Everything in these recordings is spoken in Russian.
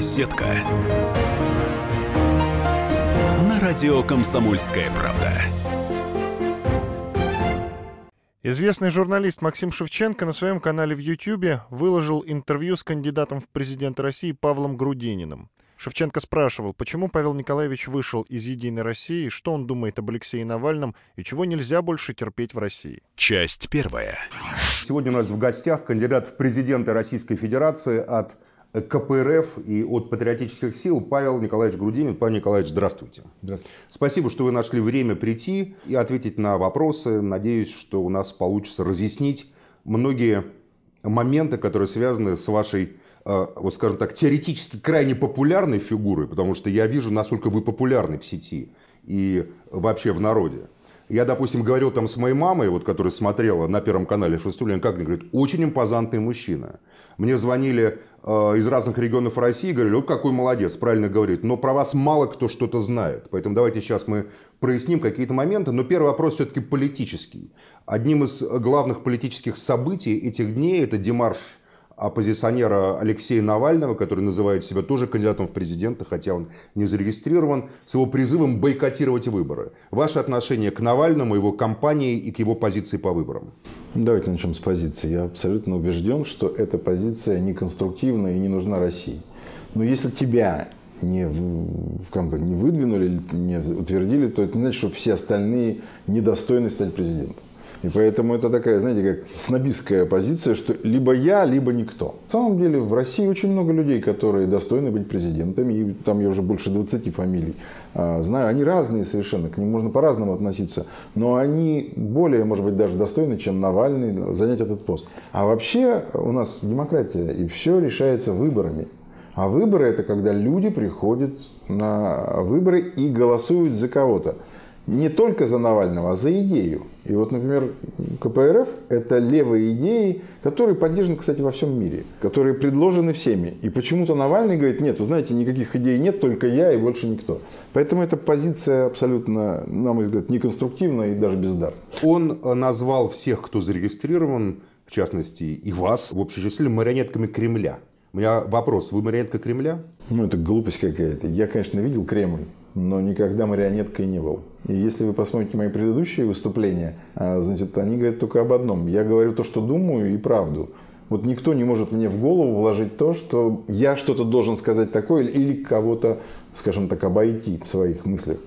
Беседка. На радио «Комсомольская правда». Известный журналист Максим Шевченко на своем канале в YouTube выложил интервью с кандидатом в президенты России Павлом Грудининым. Шевченко спрашивал, почему Павел Николаевич вышел из «Единой России», что он думает об Алексее Навальном и чего нельзя больше терпеть в России. Часть первая. Сегодня у нас в гостях кандидат в президенты Российской Федерации от КПРФ и от патриотических сил Павел Николаевич Грудинин. Павел Николаевич, здравствуйте. Здравствуйте. Спасибо, что вы нашли время прийти и ответить на вопросы. Надеюсь, что у нас получится разъяснить многие моменты, которые связаны с вашей, э, вот скажем так, теоретически крайне популярной фигурой, потому что я вижу, насколько вы популярны в сети и вообще в народе. Я, допустим, говорил там с моей мамой, вот, которая смотрела на Первом канале выступление, как она говорит, очень импозантный мужчина. Мне звонили из разных регионов России, говорили, вот какой молодец, правильно говорит, но про вас мало кто что-то знает. Поэтому давайте сейчас мы проясним какие-то моменты. Но первый вопрос все-таки политический. Одним из главных политических событий этих дней это демарш оппозиционера Алексея Навального, который называет себя тоже кандидатом в президенты, хотя он не зарегистрирован, с его призывом бойкотировать выборы. Ваше отношение к Навальному, его кампании и к его позиции по выборам? Давайте начнем с позиции. Я абсолютно убежден, что эта позиция не конструктивная и не нужна России. Но если тебя не, как бы, не выдвинули, не утвердили, то это не значит, что все остальные недостойны стать президентом. И поэтому это такая, знаете, как снобистская позиция, что либо я, либо никто. На самом деле в России очень много людей, которые достойны быть президентами, и там я уже больше 20 фамилий а, знаю. Они разные совершенно, к ним можно по-разному относиться, но они более, может быть, даже достойны, чем Навальный, занять этот пост. А вообще у нас демократия, и все решается выборами. А выборы это когда люди приходят на выборы и голосуют за кого-то не только за Навального, а за идею. И вот, например, КПРФ – это левые идеи, которые поддержаны, кстати, во всем мире, которые предложены всеми. И почему-то Навальный говорит, нет, вы знаете, никаких идей нет, только я и больше никто. Поэтому эта позиция абсолютно, на мой взгляд, неконструктивна и даже бездарна. Он э, назвал всех, кто зарегистрирован, в частности, и вас, в общей числе, марионетками Кремля. У меня вопрос, вы марионетка Кремля? Ну, это глупость какая-то. Я, конечно, видел Кремль но никогда марионеткой не был. И если вы посмотрите мои предыдущие выступления, а, значит, они говорят только об одном. Я говорю то, что думаю, и правду. Вот никто не может мне в голову вложить то, что я что-то должен сказать такое или кого-то, скажем так, обойти в своих мыслях.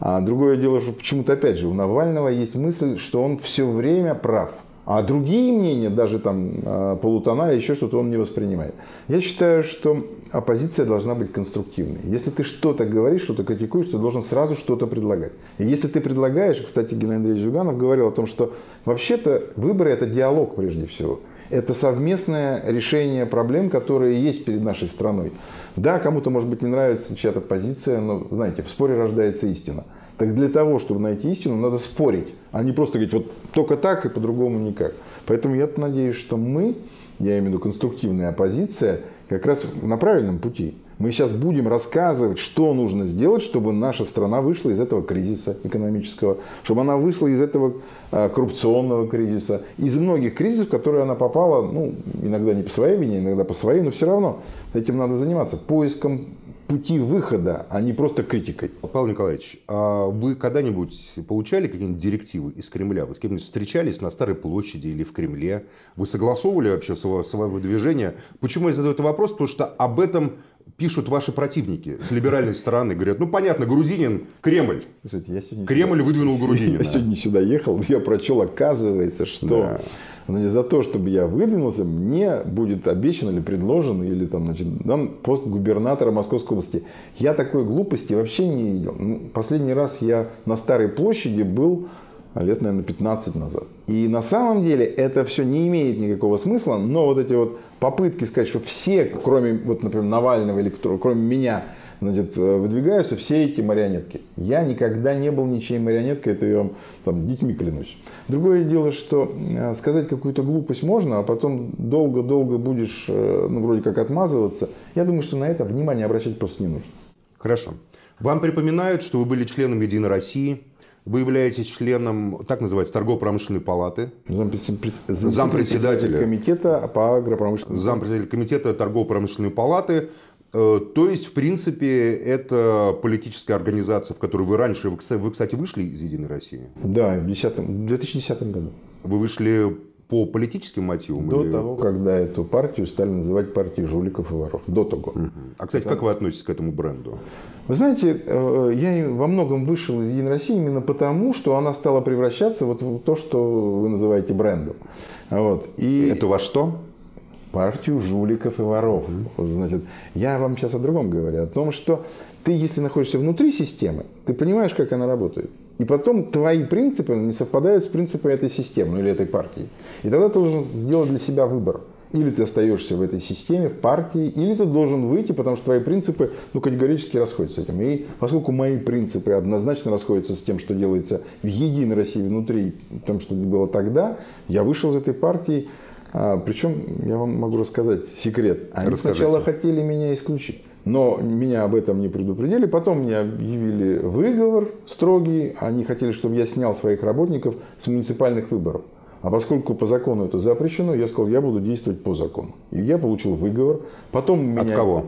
А другое дело, что почему-то, опять же, у Навального есть мысль, что он все время прав – а другие мнения, даже там а, полутона, еще что-то он не воспринимает. Я считаю, что оппозиция должна быть конструктивной. Если ты что-то говоришь, что-то критикуешь, ты должен сразу что-то предлагать. И если ты предлагаешь, кстати, Геннадий Андреевич Жуганов говорил о том, что вообще-то выборы – это диалог прежде всего. Это совместное решение проблем, которые есть перед нашей страной. Да, кому-то, может быть, не нравится чья-то позиция, но, знаете, в споре рождается истина. Так для того, чтобы найти истину, надо спорить, а не просто говорить, вот только так и по-другому никак. Поэтому я надеюсь, что мы, я имею в виду конструктивная оппозиция, как раз на правильном пути. Мы сейчас будем рассказывать, что нужно сделать, чтобы наша страна вышла из этого кризиса экономического, чтобы она вышла из этого а, коррупционного кризиса, из многих кризисов, в которые она попала, ну, иногда не по своей вине, иногда по своей, но все равно этим надо заниматься, поиском пути выхода, а не просто критикой. Павел Николаевич, а вы когда-нибудь получали какие-нибудь директивы из Кремля? Вы с кем-нибудь встречались на Старой площади или в Кремле? Вы согласовывали вообще свое, свое выдвижение? Почему я задаю этот вопрос? Потому что об этом пишут ваши противники с либеральной стороны. Говорят, ну понятно, Грудинин, Кремль. Слушайте, я сегодня Кремль выдвинул Грудинина. Я сегодня сюда ехал, я прочел, оказывается, что... Да но не за то, чтобы я выдвинулся, мне будет обещан или предложен, или там, значит, дан пост губернатора Московской области. Я такой глупости вообще не видел. Ну, последний раз я на Старой площади был лет, наверное, 15 назад. И на самом деле это все не имеет никакого смысла, но вот эти вот попытки сказать, что все, кроме, вот, например, Навального или кроме меня, значит, э, выдвигаются все эти марионетки. Я никогда не был ничьей марионеткой, это я вам там, детьми клянусь. Другое дело, что э, сказать какую-то глупость можно, а потом долго-долго будешь, э, ну, вроде как отмазываться. Я думаю, что на это внимание обращать просто не нужно. Хорошо. Вам припоминают, что вы были членом Единой России, вы являетесь членом, так называется, торгово-промышленной палаты. Зампредседателя. Зампредседателя комитета по агропромышленности. Зампредседателя комитета торгово-промышленной палаты то есть, в принципе, это политическая организация, в которую вы раньше, вы, кстати, вышли из «Единой России»? Да, в 2010 году. Вы вышли по политическим мотивам? До или... того, когда эту партию стали называть партией жуликов и воров. До того. Угу. А, кстати, как вы относитесь к этому бренду? Вы знаете, э, я во многом вышел из «Единой России» именно потому, что она стала превращаться вот в то, что вы называете брендом. Вот. И... Это во что? Партию жуликов и воров. Значит, я вам сейчас о другом говорю, о том, что ты, если находишься внутри системы, ты понимаешь, как она работает. И потом твои принципы не совпадают с принципами этой системы ну, или этой партии. И тогда ты должен сделать для себя выбор. Или ты остаешься в этой системе, в партии, или ты должен выйти, потому что твои принципы ну, категорически расходятся с этим. И поскольку мои принципы однозначно расходятся с тем, что делается в Единой России внутри, том, что было тогда, я вышел из этой партии. А, причем, я вам могу рассказать секрет. Они Расскажите. сначала хотели меня исключить. Но меня об этом не предупредили. Потом мне объявили выговор строгий. Они хотели, чтобы я снял своих работников с муниципальных выборов. А поскольку по закону это запрещено, я сказал, я буду действовать по закону. И я получил выговор. Потом меня... От кого?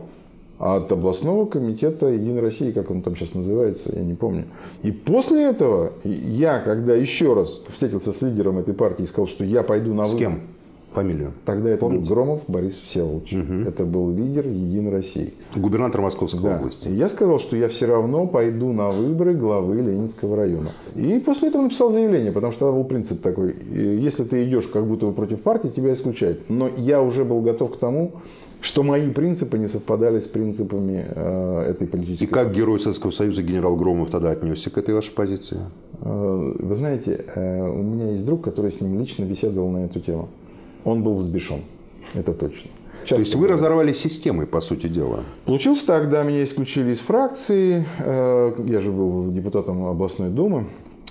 От областного комитета Единой России, как он там сейчас называется, я не помню. И после этого я, когда еще раз встретился с лидером этой партии и сказал, что я пойду на выборы... С кем? Фамилию? Тогда это Помните? был Громов Борис Всеволодович. Угу. Это был лидер Единой России. Губернатор Московской да. области. Я сказал, что я все равно пойду на выборы главы Ленинского района. И после этого написал заявление, потому что был принцип такой. Если ты идешь как будто бы против партии, тебя исключают. Но я уже был готов к тому, что мои принципы не совпадали с принципами э, этой политической. И как герой Советского Союза генерал Громов тогда отнесся к этой вашей позиции? Э, вы знаете, э, у меня есть друг, который с ним лично беседовал на эту тему он был взбешен. Это точно. Часто То есть вы разорвали системой, по сути дела? Получилось так, да, меня исключили из фракции. Э, я же был депутатом областной думы.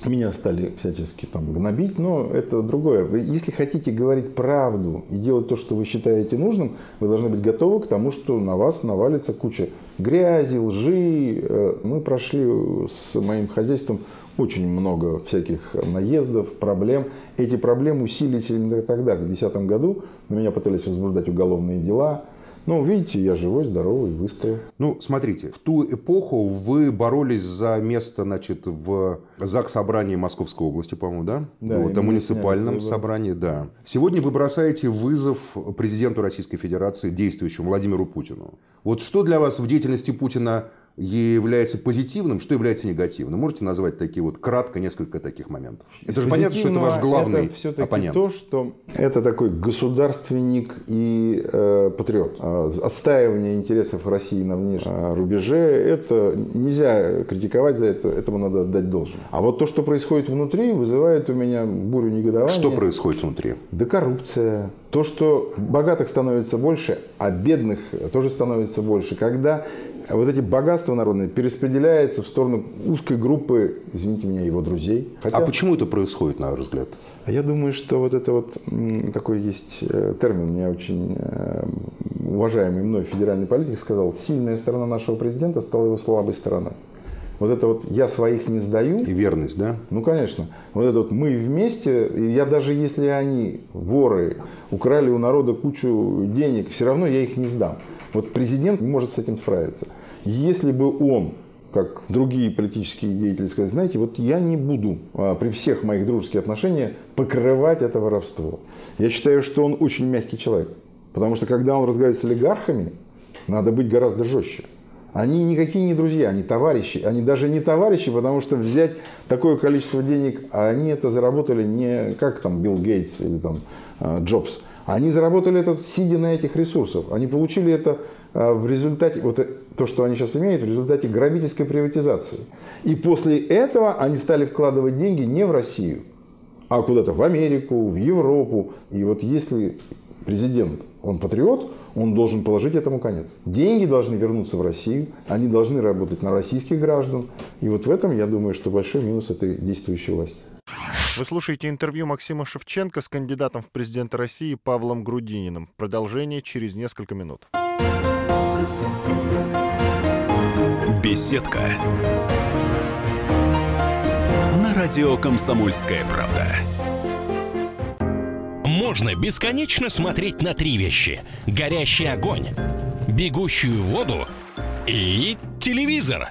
Меня стали всячески там гнобить, но это другое. Вы, если хотите говорить правду и делать то, что вы считаете нужным, вы должны быть готовы к тому, что на вас навалится куча грязи, лжи. Э, мы прошли с моим хозяйством очень много всяких наездов, проблем. Эти проблемы усилились именно тогда, в 2010 году. На меня пытались возбуждать уголовные дела. Ну, видите, я живой, здоровый, выстоял. Ну, смотрите, в ту эпоху вы боролись за место, значит, в ЗАГС собрании Московской области, по-моему, да? Да. Вот, о муниципальном собрании, да. Сегодня вы бросаете вызов президенту Российской Федерации, действующему Владимиру Путину. Вот что для вас в деятельности Путина является позитивным, что является негативным? Можете назвать такие вот кратко несколько таких моментов? Это же понятно, что это ваш главный это все-таки оппонент. то, что это такой государственник и э, патриот. А, отстаивание интересов России на внешнем а, рубеже, это нельзя критиковать за это, этому надо отдать должное. А вот то, что происходит внутри, вызывает у меня бурю негодования. Что происходит внутри? Да коррупция. То, что богатых становится больше, а бедных тоже становится больше. Когда вот эти богатства народные перераспределяются в сторону узкой группы, извините меня, его друзей. Хотя... А почему это происходит, на ваш взгляд? А я думаю, что вот это вот такой есть э, термин, мне очень э, уважаемый мной федеральный политик сказал, сильная сторона нашего президента стала его слабой стороной. Вот это вот «я своих не сдаю». И верность, да? Ну, конечно. Вот это вот «мы вместе», и я даже если они, воры, украли у народа кучу денег, все равно я их не сдам. Вот президент может с этим справиться. Если бы он как другие политические деятели сказали, знаете, вот я не буду а, при всех моих дружеских отношениях покрывать это воровство. Я считаю, что он очень мягкий человек. Потому что когда он разговаривает с олигархами, надо быть гораздо жестче. Они никакие не друзья, они товарищи. Они даже не товарищи, потому что взять такое количество денег, а они это заработали не как там Билл Гейтс или там а, Джобс. Они заработали это, сидя на этих ресурсах. Они получили это а, в результате, вот то, что они сейчас имеют, в результате грабительской приватизации. И после этого они стали вкладывать деньги не в Россию, а куда-то в Америку, в Европу. И вот если президент, он патриот, он должен положить этому конец. Деньги должны вернуться в Россию, они должны работать на российских граждан. И вот в этом, я думаю, что большой минус этой действующей власти. Вы слушаете интервью Максима Шевченко с кандидатом в президенты России Павлом Грудининым. Продолжение через несколько минут. Беседка. На радио «Комсомольская правда». Можно бесконечно смотреть на три вещи. Горящий огонь, бегущую воду и телевизор.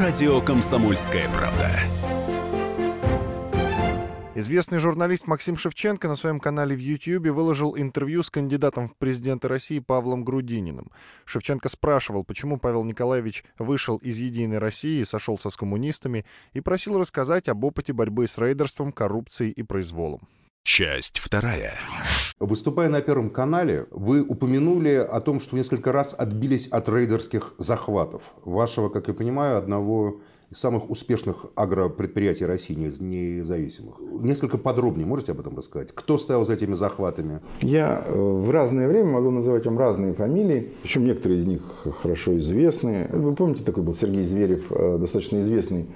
Радио «Комсомольская правда». Известный журналист Максим Шевченко на своем канале в YouTube выложил интервью с кандидатом в президенты России Павлом Грудининым. Шевченко спрашивал, почему Павел Николаевич вышел из «Единой России» сошелся с коммунистами, и просил рассказать об опыте борьбы с рейдерством, коррупцией и произволом. Часть вторая. Выступая на Первом канале, вы упомянули о том, что несколько раз отбились от рейдерских захватов. Вашего, как я понимаю, одного из самых успешных агропредприятий России независимых. Несколько подробнее можете об этом рассказать? Кто стоял за этими захватами? Я э, в разное время могу называть вам разные фамилии, причем некоторые из них хорошо известны. Вы помните, такой был Сергей Зверев, э, достаточно известный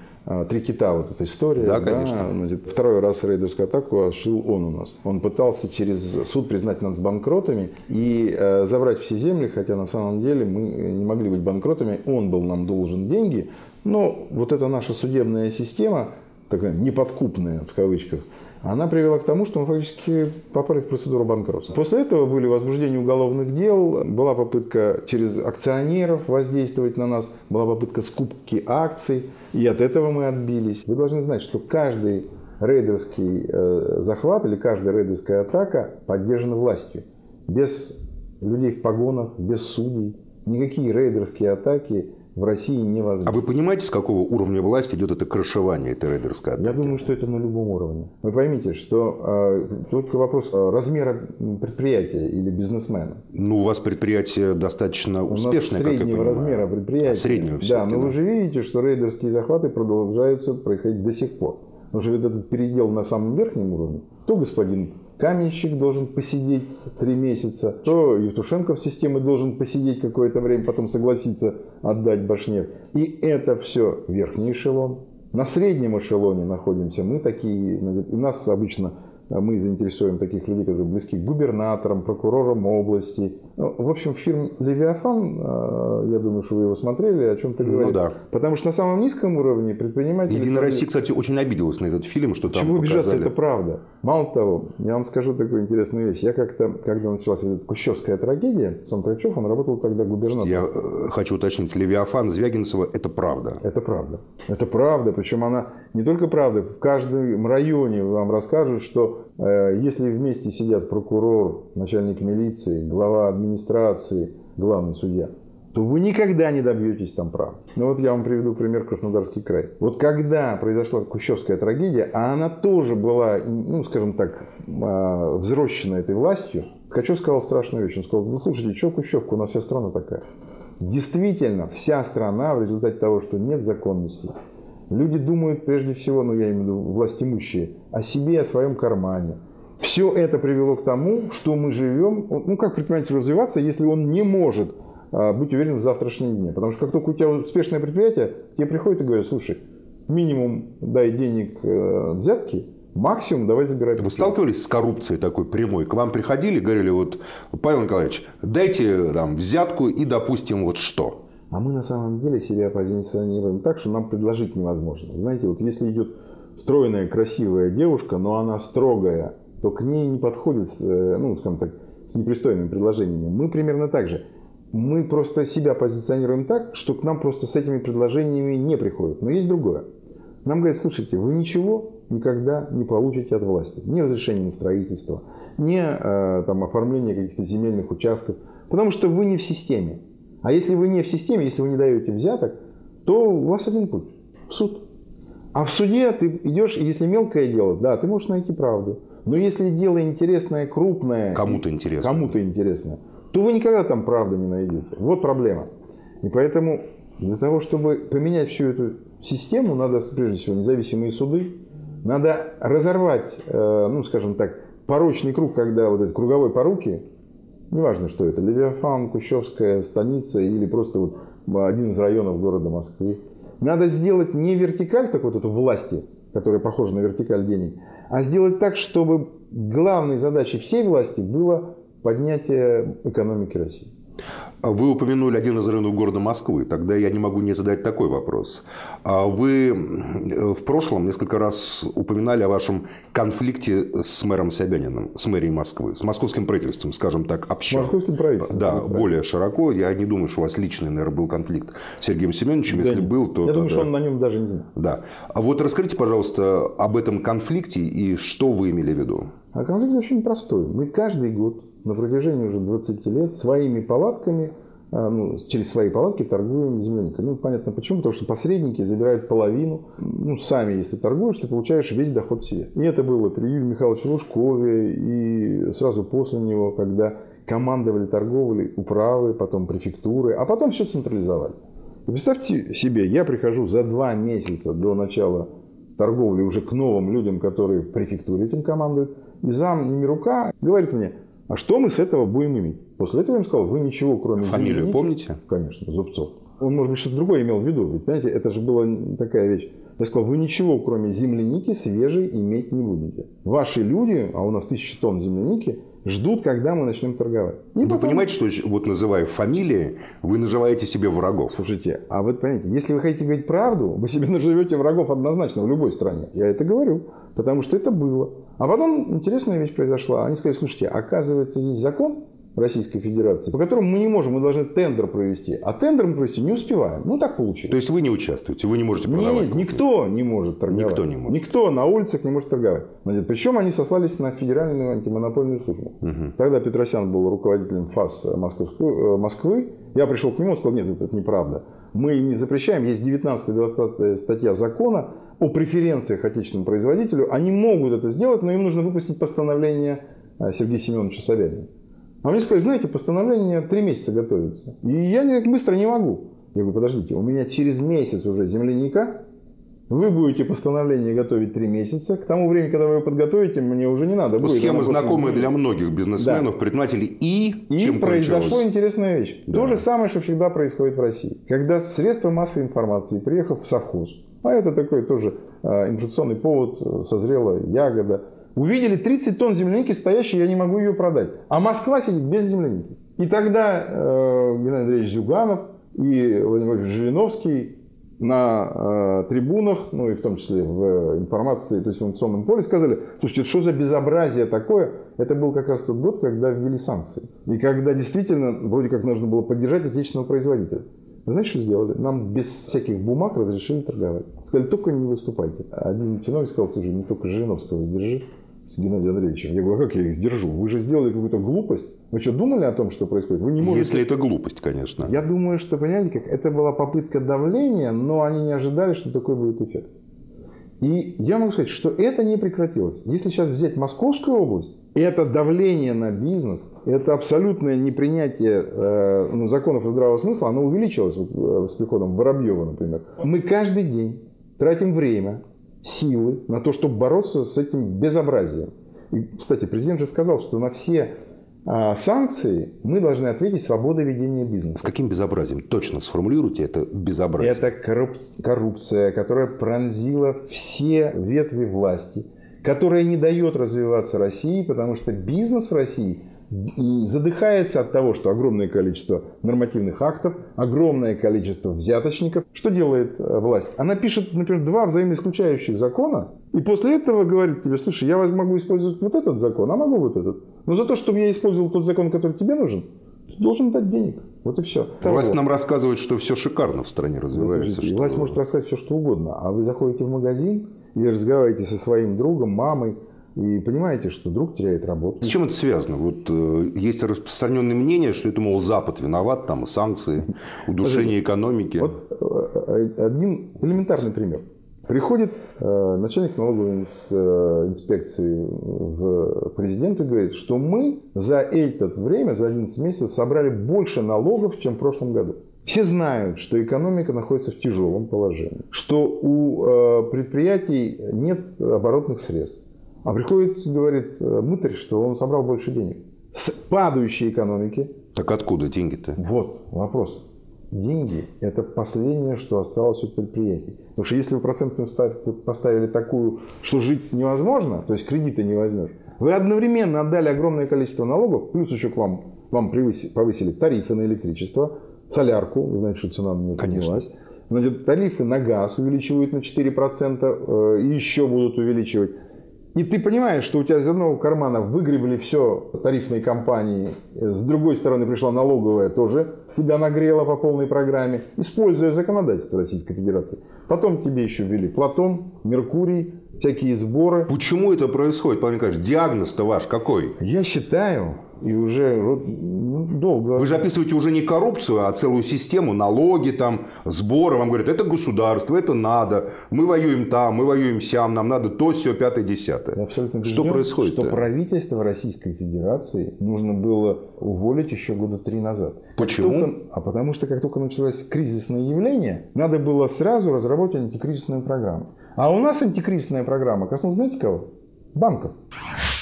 Три кита, вот эта история. Да, конечно. Значит, второй раз рейдерскую атаку ошил он у нас. Он пытался через суд признать нас банкротами и э, забрать все земли, хотя на самом деле мы не могли быть банкротами. Он был нам должен деньги, но вот эта наша судебная система, такая неподкупная в кавычках, она привела к тому, что мы фактически попали в процедуру банкротства. После этого были возбуждения уголовных дел, была попытка через акционеров воздействовать на нас, была попытка скупки акций, и от этого мы отбились. Вы должны знать, что каждый рейдерский э, захват или каждая рейдерская атака поддержана властью. Без людей в погонах, без судей. Никакие рейдерские атаки в России невозможно. А вы понимаете, с какого уровня власти идет это крышевание этой рейдерской атаки? Я думаю, что это на любом уровне. Вы поймите, что э, только вопрос э, размера предприятия или бизнесмена. Ну, у вас предприятие достаточно У нас успешное, как я среднего понимаю. размера предприятия. Среднего Да, но да. вы же видите, что рейдерские захваты продолжаются происходить до сих пор. Потому что вот этот передел на самом верхнем уровне, то господин каменщик должен посидеть три месяца, то Евтушенко в системе должен посидеть какое-то время, потом согласиться отдать башнет. И это все верхний эшелон. На среднем эшелоне находимся мы такие, и нас обычно мы заинтересуем таких людей, которые близки к губернаторам, прокурорам области. Ну, в общем, фильм «Левиафан», э, я думаю, что вы его смотрели, о чем ты Ну говоришь. да. Потому что на самом низком уровне предприниматели... Единая Россия, кстати, очень обиделась на этот фильм, что там Чего обижаться, показали. это правда. Мало того, я вам скажу такую интересную вещь. Я как-то, когда началась эта Кущевская трагедия, сам Трачев, он работал тогда губернатором. Я э, хочу уточнить, Левиафан Звягинцева – это правда. Это правда. Это правда. Причем она не только правда. В каждом районе вам расскажут, что если вместе сидят прокурор, начальник милиции, глава администрации, главный судья, то вы никогда не добьетесь там прав. Ну вот я вам приведу пример Краснодарский край. Вот когда произошла Кущевская трагедия, а она тоже была, ну скажем так, а, взросшена этой властью, Ткачев сказал страшную вещь. Он сказал, ну слушайте, что Кущевка, у нас вся страна такая. Действительно, вся страна в результате того, что нет законности, люди думают прежде всего, ну я имею в виду власть имущие, о себе, о своем кармане. Все это привело к тому, что мы живем, ну как предприниматель развиваться, если он не может а, быть уверен в завтрашнем дне. Потому что как только у тебя успешное предприятие, тебе приходят и говорят, слушай, минимум дай денег э, взятки, максимум давай забирай. Вы предприятие». сталкивались с коррупцией такой прямой? К вам приходили, говорили, вот, Павел Николаевич, дайте там взятку и, допустим, вот что? А мы на самом деле себя позиционируем так, что нам предложить невозможно. Знаете, вот если идет стройная, красивая девушка, но она строгая, то к ней не подходит, э, ну, скажем так, с непристойными предложениями. Мы примерно так же. Мы просто себя позиционируем так, что к нам просто с этими предложениями не приходят. Но есть другое. Нам говорят, слушайте, вы ничего никогда не получите от власти. Ни разрешения на строительство, ни э, там, оформления каких-то земельных участков. Потому что вы не в системе. А если вы не в системе, если вы не даете взяток, то у вас один путь – в суд. А в суде ты идешь, если мелкое дело, да, ты можешь найти правду. Но если дело интересное, крупное, Кому-то интересно. кому-то интересное, то вы никогда там правды не найдете. Вот проблема. И поэтому для того, чтобы поменять всю эту систему, надо прежде всего независимые суды, надо разорвать, э, ну, скажем так, порочный круг, когда вот эти круговой поруки, Неважно, что это, Левиафан, Кущевская станица или просто вот один из районов города Москвы. Надо сделать не вертикаль, так вот эту власти, которая похожа на вертикаль денег, а сделать так, чтобы главной задачей всей власти было поднятие экономики России. А вы упомянули один из районов города Москвы. Тогда я не могу не задать такой вопрос. А вы в прошлом несколько раз упоминали о вашем конфликте с мэром Собяниным, с мэрией Москвы, с московским правительством, скажем так, общо. Московским правительством. Да, более широко. Я не думаю, что у вас личный, наверное, был конфликт с Сергеем Семеновичем. Если да, был, то... Я тогда... думаю, что он на нем даже не знал. Да. А вот расскажите, пожалуйста, об этом конфликте и что вы имели в виду? А конфликт очень простой. Мы каждый год на протяжении уже 20 лет своими палатками, а, ну, через свои палатки торгуем земляникой. Ну, понятно почему, потому что посредники забирают половину. Ну, сами, если торгуешь, ты получаешь весь доход себе. И это было при Юрии Михайловиче Лужкове и сразу после него, когда командовали торговлей управы, потом префектуры, а потом все централизовали. И представьте себе, я прихожу за два месяца до начала торговли уже к новым людям, которые в префектуре этим командуют, и зам Немирука говорит мне, а что мы с этого будем иметь? После этого я им сказал, вы ничего, кроме Фамилию земляники... помните? Конечно, Зубцов. Он, может быть, что-то другое имел в виду. Ведь, понимаете, это же была такая вещь. Я сказал, вы ничего, кроме земляники свежей иметь не будете. Ваши люди, а у нас тысячи тонн земляники, ждут, когда мы начнем торговать. И вы потом... понимаете, что вот называя фамилии, вы наживаете себе врагов? Слушайте, а вы понимаете, если вы хотите говорить правду, вы себе наживете врагов однозначно в любой стране. Я это говорю, потому что это было. А потом интересная вещь произошла. Они сказали, слушайте, оказывается, есть закон Российской Федерации, по которому мы не можем, мы должны тендер провести. А тендер мы провести не успеваем. Ну, так получилось. То есть вы не участвуете, вы не можете продавать? Нет, никто не может торговать. Никто не может. Никто на улицах не может торговать. Причем они сослались на Федеральную антимонопольную службу. Угу. Тогда Петросян был руководителем ФАС э, Москвы. Я пришел к нему и сказал, нет, это, неправда. Мы не запрещаем, есть 19-20 статья закона о преференциях отечественному производителю. Они могут это сделать, но им нужно выпустить постановление э, Сергея Семеновича Собянина. А мне сказали, знаете, постановление три месяца готовится. И я так быстро не могу. Я говорю, подождите, у меня через месяц уже земляника, вы будете постановление готовить три месяца. К тому времени, когда вы его подготовите, мне уже не надо будет. Схема знакомая для многих бизнесменов, да. предпринимателей. И, и чем произошла интересная вещь. Да. То же самое, что всегда происходит в России. Когда средства массовой информации, приехав в совхоз, а это такой тоже э, информационный повод, э, созрела ягода, увидели 30 тонн земляники стоящей, я не могу ее продать. А Москва сидит без земляники. И тогда э, Геннадий Андреевич Зюганов и Владимир Жириновский на э, трибунах, ну и в том числе в информации, то есть в информационном поле, сказали, слушайте, что за безобразие такое? Это был как раз тот год, когда ввели санкции. И когда действительно вроде как нужно было поддержать отечественного производителя. Знаете, что сделали? Нам без всяких бумаг разрешили торговать. Сказали, только не выступайте. Один чиновник сказал, слушай, не только Жириновского сдержи, с Геннадием Андреевичем. Я говорю, а как я их сдержу? Вы же сделали какую-то глупость. Вы что, думали о том, что происходит? Вы не можете... Если это глупость, конечно. Я думаю, что, понимаете, как это была попытка давления, но они не ожидали, что такой будет эффект. И я могу сказать, что это не прекратилось. Если сейчас взять Московскую область, это давление на бизнес, это абсолютное непринятие э, ну, законов здравого смысла, оно увеличилось вот, э, с приходом Воробьева, например. Мы каждый день тратим время, силы на то, чтобы бороться с этим безобразием. И, кстати, президент же сказал, что на все санкции мы должны ответить свободой ведения бизнеса. С каким безобразием? Точно сформулируйте это безобразие. Это коррупция, которая пронзила все ветви власти, которая не дает развиваться России, потому что бизнес в России задыхается от того, что огромное количество нормативных актов, огромное количество взяточников. Что делает э, власть? Она пишет, например, два взаимоисключающих закона, и после этого говорит тебе, слушай, я могу использовать вот этот закон, а могу вот этот. Но за то, чтобы я использовал тот закон, который тебе нужен, ты должен дать денег. Вот и все. Власть нам рассказывает, что все шикарно в стране развивается. Что... Власть может рассказать все, что угодно. А вы заходите в магазин и разговариваете со своим другом, мамой, и понимаете, что друг теряет работу. С чем это связано? Вот э, есть распространенное мнение, что это, мол, Запад виноват, там, санкции, удушение экономики. Вот э, один элементарный пример. Приходит э, начальник налоговой э, инспекции в президенту и говорит, что мы за это время, за 11 месяцев собрали больше налогов, чем в прошлом году. Все знают, что экономика находится в тяжелом положении, что у э, предприятий нет оборотных средств, а приходит, говорит, мытарь, что он собрал больше денег. с падающей экономики. Так откуда деньги-то? Вот вопрос. Деньги – это последнее, что осталось от предприятий. Потому что если вы процентную ставку поставили такую, что жить невозможно, то есть кредиты не возьмешь, вы одновременно отдали огромное количество налогов, плюс еще к вам, вам повысили тарифы на электричество, солярку, вы знаете, что цена на нее поднялась. Значит, тарифы на газ увеличивают на 4%, э, и еще будут увеличивать. И ты понимаешь, что у тебя из одного кармана выгребли все тарифные компании, с другой стороны пришла налоговая тоже, тебя нагрела по полной программе, используя законодательство Российской Федерации. Потом тебе еще ввели Платон, Меркурий, всякие сборы. Почему это происходит, Павел Николаевич? Диагноз-то ваш какой? Я считаю, и уже ну, долго. Вы же описываете уже не коррупцию, а целую систему, налоги, там, сборы. Вам говорят, это государство, это надо. Мы воюем там, мы воюем сям, нам надо то, все, пятое, десятое. Я абсолютно что происходит? Что правительство Российской Федерации нужно было уволить еще года три назад. Почему? Только, а потому что как только началось кризисное явление, надо было сразу разработать антикризисную программу. А у нас антикризисная программа коснулась, знаете кого? Банков.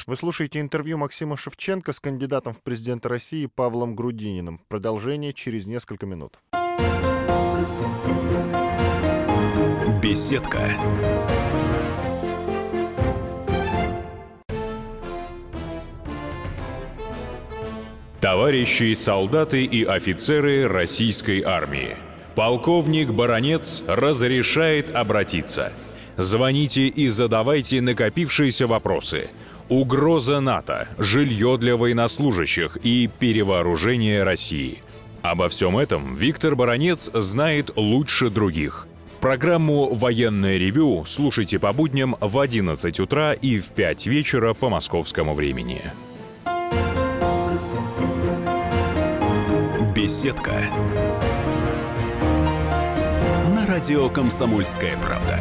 Вы слушаете интервью Максима Шевченко с кандидатом в президенты России Павлом Грудининым. Продолжение через несколько минут. Беседка. Товарищи солдаты и офицеры российской армии. Полковник Баронец разрешает обратиться. Звоните и задавайте накопившиеся вопросы – Угроза НАТО, жилье для военнослужащих и перевооружение России. Обо всем этом Виктор Баранец знает лучше других. Программу «Военное ревю» слушайте по будням в 11 утра и в 5 вечера по московскому времени. Беседка. На радио «Комсомольская правда».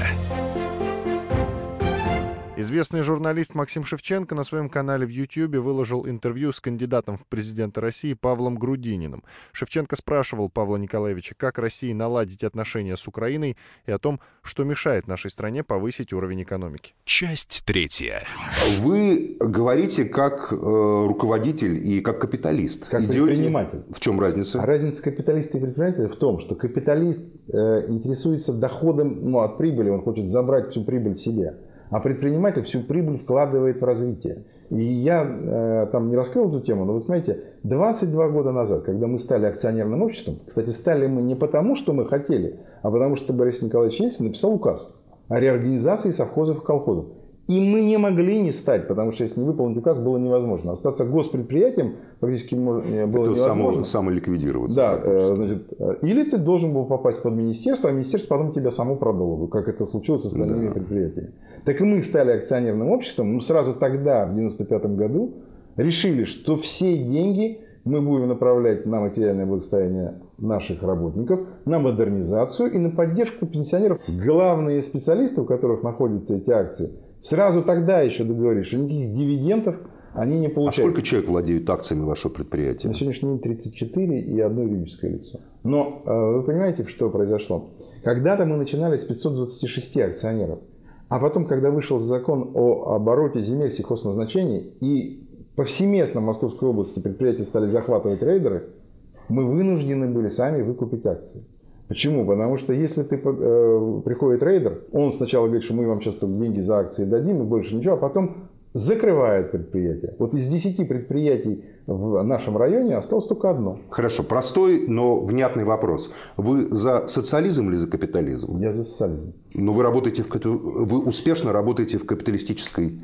Известный журналист Максим Шевченко на своем канале в YouTube выложил интервью с кандидатом в президенты России Павлом Грудининым. Шевченко спрашивал Павла Николаевича, как России наладить отношения с Украиной и о том, что мешает нашей стране повысить уровень экономики. Часть третья. Вы говорите как э, руководитель и как капиталист. Как Идете... предприниматель. В чем разница? А разница капиталиста и предпринимателя в том, что капиталист э, интересуется доходом ну, от прибыли, он хочет забрать всю прибыль себе а предприниматель всю прибыль вкладывает в развитие. И я э, там не раскрыл эту тему, но вы смотрите, 22 года назад, когда мы стали акционерным обществом, кстати, стали мы не потому, что мы хотели, а потому что Борис Николаевич Ельцин написал указ о реорганизации совхозов и колхозов. И мы не могли не стать, потому что если не выполнить указ, было невозможно. Остаться госпредприятием практически было Это невозможно. Само, самоликвидироваться. Да, э, значит, э, или ты должен был попасть под министерство, а министерство потом тебя само продало бы, как это случилось с остальными да. предприятиями. Так и мы стали акционерным обществом, мы сразу тогда, в 95 году, решили, что все деньги мы будем направлять на материальное благосостояние наших работников, на модернизацию и на поддержку пенсионеров. Главные специалисты, у которых находятся эти акции – Сразу тогда еще договорились, что никаких дивидендов они не получают. А сколько человек владеют акциями вашего предприятия? На сегодняшний день 34 и одно юридическое лицо. Но э, вы понимаете, что произошло? Когда-то мы начинали с 526 акционеров. А потом, когда вышел закон о обороте земель сельхозназначений и повсеместно в Московской области предприятия стали захватывать рейдеры, мы вынуждены были сами выкупить акции. Почему? Потому что если ты, э, приходит рейдер, он сначала говорит, что мы вам сейчас деньги за акции дадим и больше ничего, а потом закрывает предприятие. Вот из 10 предприятий в нашем районе осталось только одно. Хорошо, простой, но внятный вопрос. Вы за социализм или за капитализм? Я за социализм. Но вы работаете в вы успешно работаете в капиталистической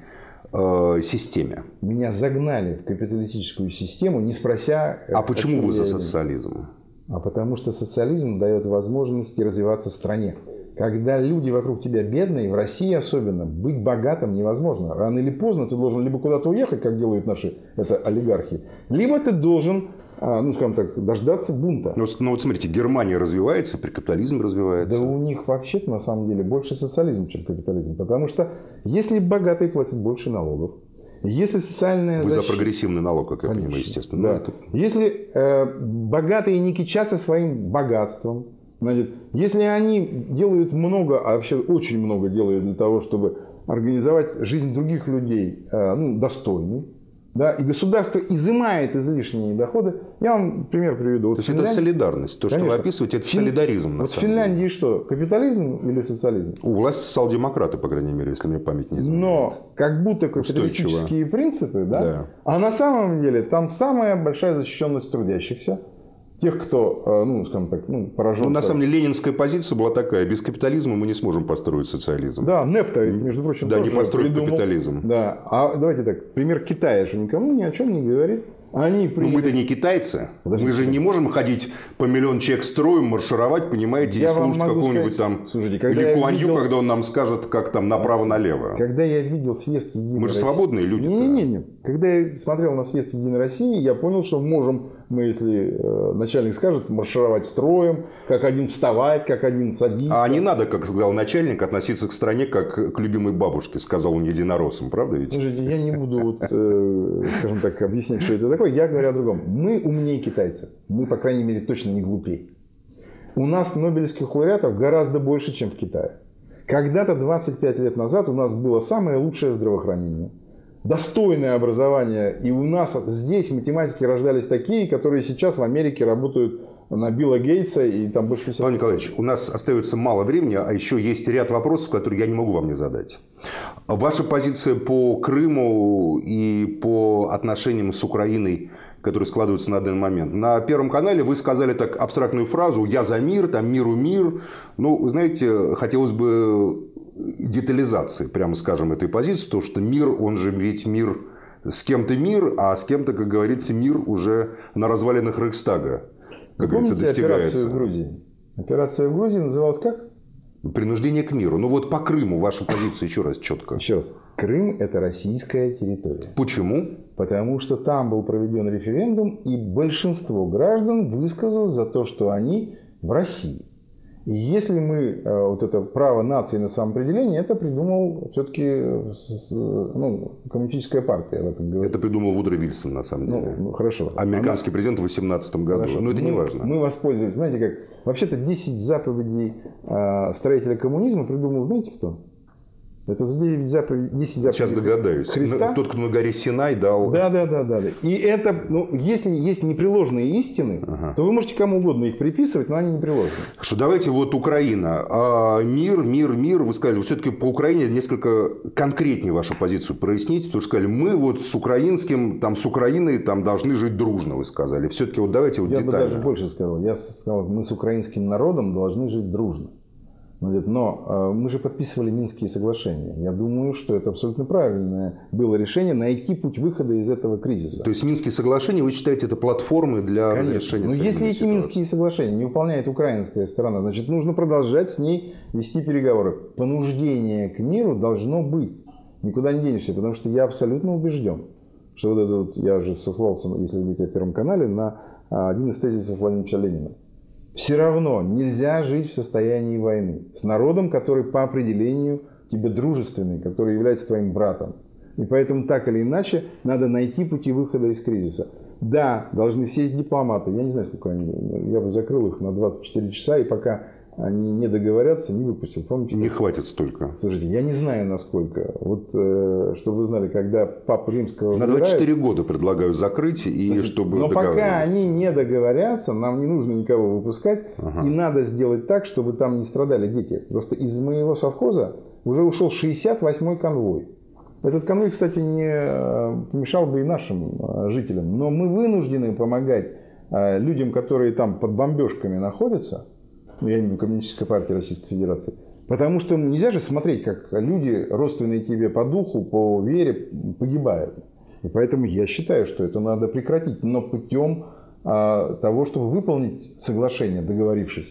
э, системе. Меня загнали в капиталистическую систему, не спрося. А почему вы за социализм? а потому что социализм дает возможности развиваться стране. Когда люди вокруг тебя бедные, в России особенно, быть богатым невозможно. Рано или поздно ты должен либо куда-то уехать, как делают наши это олигархи, либо ты должен а, ну, скажем так, дождаться бунта. Но, но вот смотрите, Германия развивается, при капитализм развивается. Да у них вообще-то на самом деле больше социализм, чем капитализм. Потому что если богатые платят больше налогов, если социальная Вы защита... за прогрессивный налог, как я Конечно. понимаю, естественно. Да. Это... Если э, богатые не кичатся своим богатством, значит, если они делают много, а вообще очень много делают для того, чтобы организовать жизнь других людей э, ну, достойной, Да, и государство изымает излишние доходы. Я вам пример приведу. Вот То есть это солидарность. То, что вы описываете, это Фин... солидаризм. Вот в Финляндии деле. что, капитализм или социализм? У власти социал-демократы, по крайней мере, если мне память не изменяет. Но как будто капиталистические принципы, да? Да. А на самом деле там самая большая защищенность трудящихся, тех, кто, э, ну, скажем так, ну, поражен. Ну, на самом деле, ленинская позиция была такая. Без капитализма мы не сможем построить социализм. Да, Непта, между прочим, Да, не тоже построив придумал. капитализм. Да, а давайте так, пример Китая же никому ни о чем не говорит. Они Ну, мы-то не китайцы. Подождите. Мы же не можем ходить по миллион человек строем, маршировать, понимаете, Я и слушать какого-нибудь сказать- там Слушайте, когда Ли я Куан Ю, видел- когда он нам скажет, как там направо-налево. Когда я видел съезд Единой Мы же России- свободные люди-то. Не-не-не. Когда я смотрел на съезд Единой России, я понял, что можем мы, если э, начальник скажет, маршировать строем, как один вставать, как один садиться. А не надо, как сказал начальник, относиться к стране как к любимой бабушке, сказал он единороссом, правда ведь? Слушайте, я не буду, вот, э, скажем так, объяснять, что это такое. Я говорю о другом. Мы умнее китайцев. Мы, по крайней мере, точно не глупее. У нас нобелевских лауреатов гораздо больше, чем в Китае. Когда-то 25 лет назад у нас было самое лучшее здравоохранение. Достойное образование. И у нас здесь математики рождались такие, которые сейчас в Америке работают на Билла Гейтса и там больше всего. Павел Николаевич, у нас остается мало времени, а еще есть ряд вопросов, которые я не могу вам не задать. Ваша позиция по Крыму и по отношениям с Украиной, которые складываются на данный момент. На Первом канале вы сказали так абстрактную фразу «я за мир», там «миру мир». Ну, знаете, хотелось бы детализации, прямо скажем, этой позиции, потому что мир, он же ведь мир с кем-то мир, а с кем-то, как говорится, мир уже на развалинах Рейхстага, как Вы говорится, помните операцию достигается. в Грузии? Операция в Грузии называлась как? Принуждение к миру. Ну вот по Крыму ваша позиция еще раз четко. Еще раз. Крым – это российская территория. Почему? Потому что там был проведен референдум, и большинство граждан высказалось за то, что они в России. И если мы, э, вот это право нации на самоопределение, это придумал все-таки ну, коммунистическая партия. об этом говорит. Это придумал Вудро Вильсон, на самом Ну, деле. ну, хорошо. Американский президент в 18 году. Хорошо. Но это мы, не важно. Мы воспользовались, знаете как, вообще-то 10 заповедей э, строителя коммунизма придумал, знаете кто? Это за 9 заповедей, 10 заповедей Сейчас догадаюсь. Христа. Ну, Тот, кто на горе Синай дал... Да, да, да, да. да. И это, ну, если есть непреложные истины, то вы можете кому угодно их приписывать, но они непреложные. Что давайте вот Украина. А мир, мир, мир. Вы сказали, все-таки по Украине несколько конкретнее вашу позицию проясните. Потому что сказали, мы вот с украинским, там с Украиной там должны жить дружно, вы сказали. Все-таки вот давайте вот Я бы детально. даже больше сказал. Я сказал, мы с украинским народом должны жить дружно. Он говорит, Но э, мы же подписывали Минские соглашения. Я думаю, что это абсолютно правильное было решение найти путь выхода из этого кризиса. То есть Минские соглашения, вы считаете, это платформы для Конечно. разрешения Но если эти? Минские соглашения не выполняет украинская сторона, значит, нужно продолжать с ней вести переговоры. Понуждение к миру должно быть. Никуда не денешься, потому что я абсолютно убежден, что вот это вот, я уже сослался, если вы видите о Первом канале, на а, один из тезисов Владимира Ленина. Все равно нельзя жить в состоянии войны с народом, который по определению тебе дружественный, который является твоим братом. И поэтому так или иначе надо найти пути выхода из кризиса. Да, должны сесть дипломаты. Я не знаю, сколько они. Я бы закрыл их на 24 часа, и пока они не договорятся, не выпустил. Помните? Не хватит столько. Слушайте, я не знаю, насколько. Вот, э, чтобы вы знали, когда Папа Римского На выбирают- 24 года предлагаю закрыть, и чтобы но пока они не договорятся, нам не нужно никого выпускать. И надо сделать так, чтобы там не страдали дети. Просто из моего совхоза уже ушел 68-й конвой. Этот конвой, кстати, не э, помешал бы и нашим э, жителям. Но мы вынуждены помогать э, людям, которые там под бомбежками находятся. Ну, я имею в виду Коммунистическая партия Российской Федерации. Потому что нельзя же смотреть, как люди, родственные тебе по духу, по вере, погибают. И поэтому я считаю, что это надо прекратить, но путем а, того, чтобы выполнить соглашение,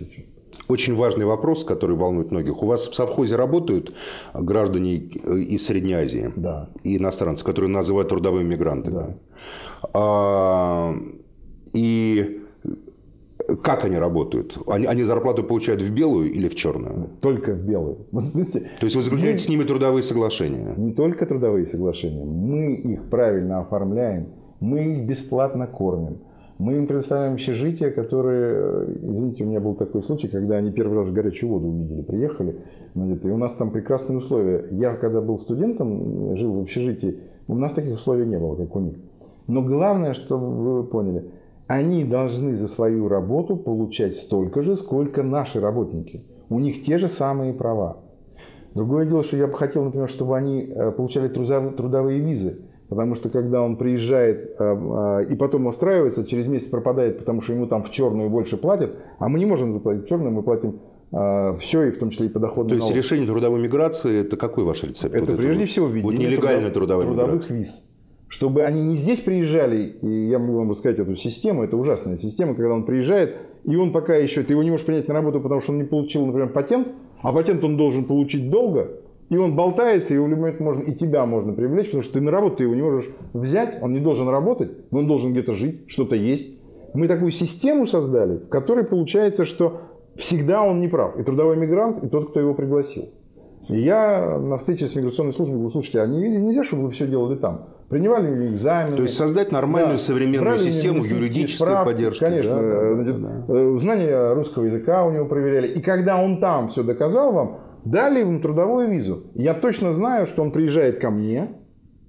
чем. Очень важный вопрос, который волнует многих. У вас в совхозе работают граждане из Средней Азии Да. и иностранцы, которые называют трудовыми мигрантами. А, и как они работают? Они, они зарплату получают в белую или в черную? Только в белую. Вот, видите, То есть вы заключаете с ними трудовые соглашения? не только трудовые соглашения, мы их правильно оформляем, мы их бесплатно кормим. Мы им предоставляем общежития, которые, извините, у меня был такой случай, когда они первый раз горячую воду увидели, приехали, и у нас там прекрасные условия. Я, когда был студентом, жил в общежитии, у нас таких условий не было, как у них. Но главное, чтобы вы поняли, они должны за свою работу получать столько же, сколько наши работники. У них те же самые права. Другое дело, что я бы хотел, например, чтобы они э, получали трудовые визы. Потому что когда он приезжает э, э, и потом устраивается, через месяц пропадает, потому что ему там в черную больше платят, а мы не можем заплатить в черную, мы платим все, и в том числе и подоходный То есть налог. решение трудовой миграции – это какой ваш рецепт? Это вот прежде это, всего введение вот нелегальная трудовая трудовых миграция. виз. Чтобы они не здесь приезжали, и я могу вам рассказать эту систему, это ужасная система, когда он приезжает, и он пока еще, ты его не можешь принять на работу, потому что он не получил, например, патент, а патент он должен получить долго, и он болтается, и в любой момент можно, и тебя можно привлечь, потому что ты на работу ты его не можешь взять, он не должен работать, но он должен где-то жить, что-то есть. Мы такую систему создали, в которой получается, что всегда он не прав. И трудовой мигрант, и тот, кто его пригласил. И я на встрече с миграционной службой говорю, слушайте, а нельзя, чтобы вы все делали там? Принимали экзамены. То есть создать нормальную да, современную систему юридической справки, поддержки. Конечно. Да, значит, да, да. Знание русского языка у него проверяли. И когда он там все доказал вам, дали ему трудовую визу. Я точно знаю, что он приезжает ко мне,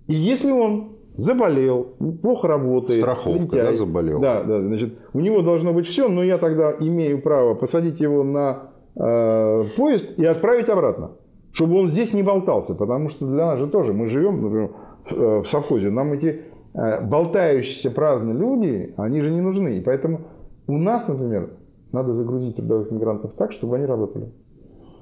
и если он заболел, плохо работает, страховка, лентяй, да, заболел, да, да, значит, у него должно быть все, но я тогда имею право посадить его на э, поезд и отправить обратно, чтобы он здесь не болтался, потому что для нас же тоже мы живем, например, в, э, совхозе, нам эти э, болтающиеся праздные люди, они же не нужны, и поэтому у нас, например, надо загрузить трудовых мигрантов так, чтобы они работали.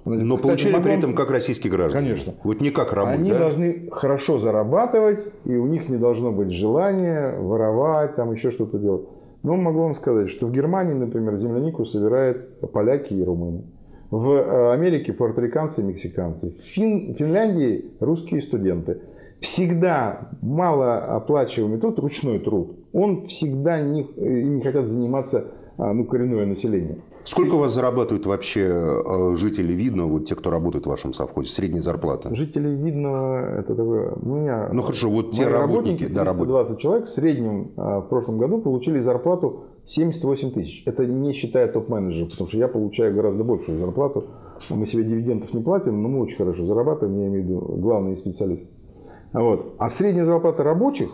Но Кстати, получали при этом как российские граждане. Конечно. Вот не как рабы, Они да? должны хорошо зарабатывать, и у них не должно быть желания воровать, там еще что-то делать. Но могу вам сказать, что в Германии, например, землянику собирают поляки и румыны. В э, Америке пуэрториканцы и мексиканцы. В Фин... Финляндии русские студенты. Всегда малооплачиваемый труд, ручной труд, он всегда не, э, не хотят заниматься а, ну, коренное население. Сколько у вас зарабатывают вообще э, жители Видного, вот те, кто работает в вашем совхозе, средняя зарплата? Жители Видного, это такое, у меня... Ну хорошо, вот те работники, работники да, 320 человек в среднем а, в прошлом году получили зарплату 78 тысяч. Это не считая топ-менеджеров, потому что я получаю гораздо большую зарплату. Мы себе дивидендов не платим, но мы очень хорошо зарабатываем, я имею в виду главные специалисты. Вот. А средняя зарплата рабочих,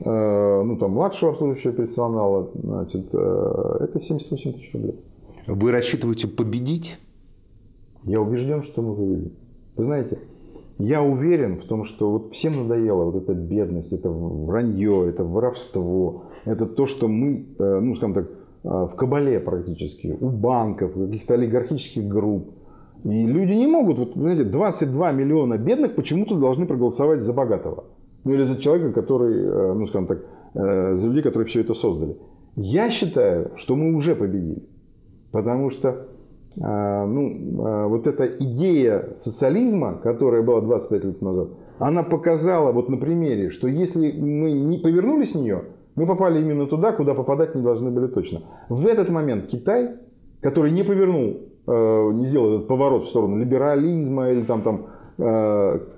э, ну там младшего обслуживающего персонала, значит, э, это 78 тысяч рублей. Вы рассчитываете победить? Я убежден, что мы победим. Вы знаете, я уверен в том, что вот всем надоело вот эта бедность, это вранье, это воровство, это то, что мы, э, ну, скажем так, э, в кабале практически, у банков, каких-то олигархических групп. И люди не могут, вот, знаете, 22 миллиона бедных почему-то должны проголосовать за богатого. Ну, или за человека, который, э, ну, скажем так, за людей, которые все это создали. Я считаю, что мы уже победили. Потому что ну, а, вот эта идея социализма, которая была 25 лет назад, она показала вот на примере, что если мы не повернули с нее, мы попали именно туда, куда попадать не должны были точно. В этот момент Китай, который не повернул, а, не сделал этот поворот в сторону либерализма или там, там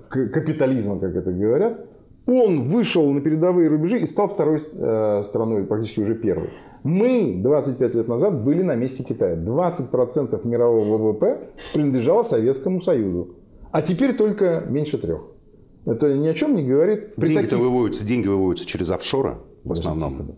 капитализма, как это говорят, он вышел на передовые рубежи и стал второй страной, практически уже первой. Мы 25 лет назад были на месте Китая. 20% мирового ВВП принадлежало Советскому Союзу. А теперь только меньше трех. Это ни о чем не говорит. Деньги-то таких... выводятся, деньги выводятся через офшоры в основном.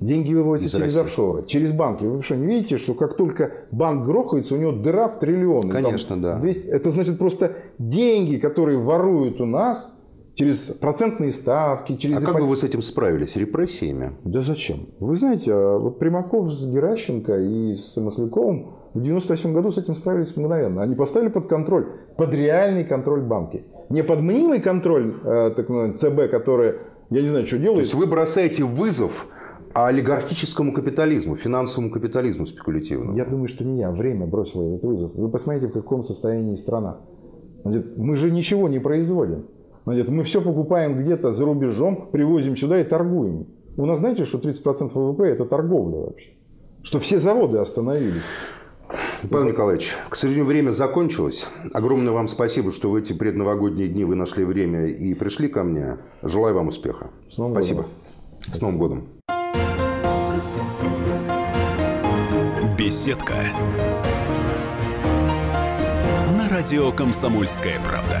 Деньги выводятся Из через России. офшоры, через банки. Вы что, не видите, что как только банк грохается, у него дыра в триллионы? Конечно, да. 200... Это значит просто деньги, которые воруют у нас, через процентные ставки, через... А ипотеки. как бы вы с этим справились? Репрессиями? Да зачем? Вы знаете, а вот Примаков с Геращенко и с Масляковым в 98 году с этим справились мгновенно. Они поставили под контроль, под реальный контроль банки. Не под мнимый контроль э, так называемый ЦБ, который, я не знаю, что делает. То есть вы бросаете вызов олигархическому капитализму, финансовому капитализму спекулятивному? Я думаю, что не я. Время бросило этот вызов. Вы посмотрите, в каком состоянии страна. Мы же ничего не производим. Значит, мы все покупаем где-то за рубежом, привозим сюда и торгуем. У нас, знаете, что 30% ВВП – это торговля вообще. Что все заводы остановились. Павел Николаевич, к сожалению, время закончилось. Огромное вам спасибо, что в эти предновогодние дни вы нашли время и пришли ко мне. Желаю вам успеха. С Новым спасибо. Годом. С Новым годом. Беседка. На радио «Комсомольская правда».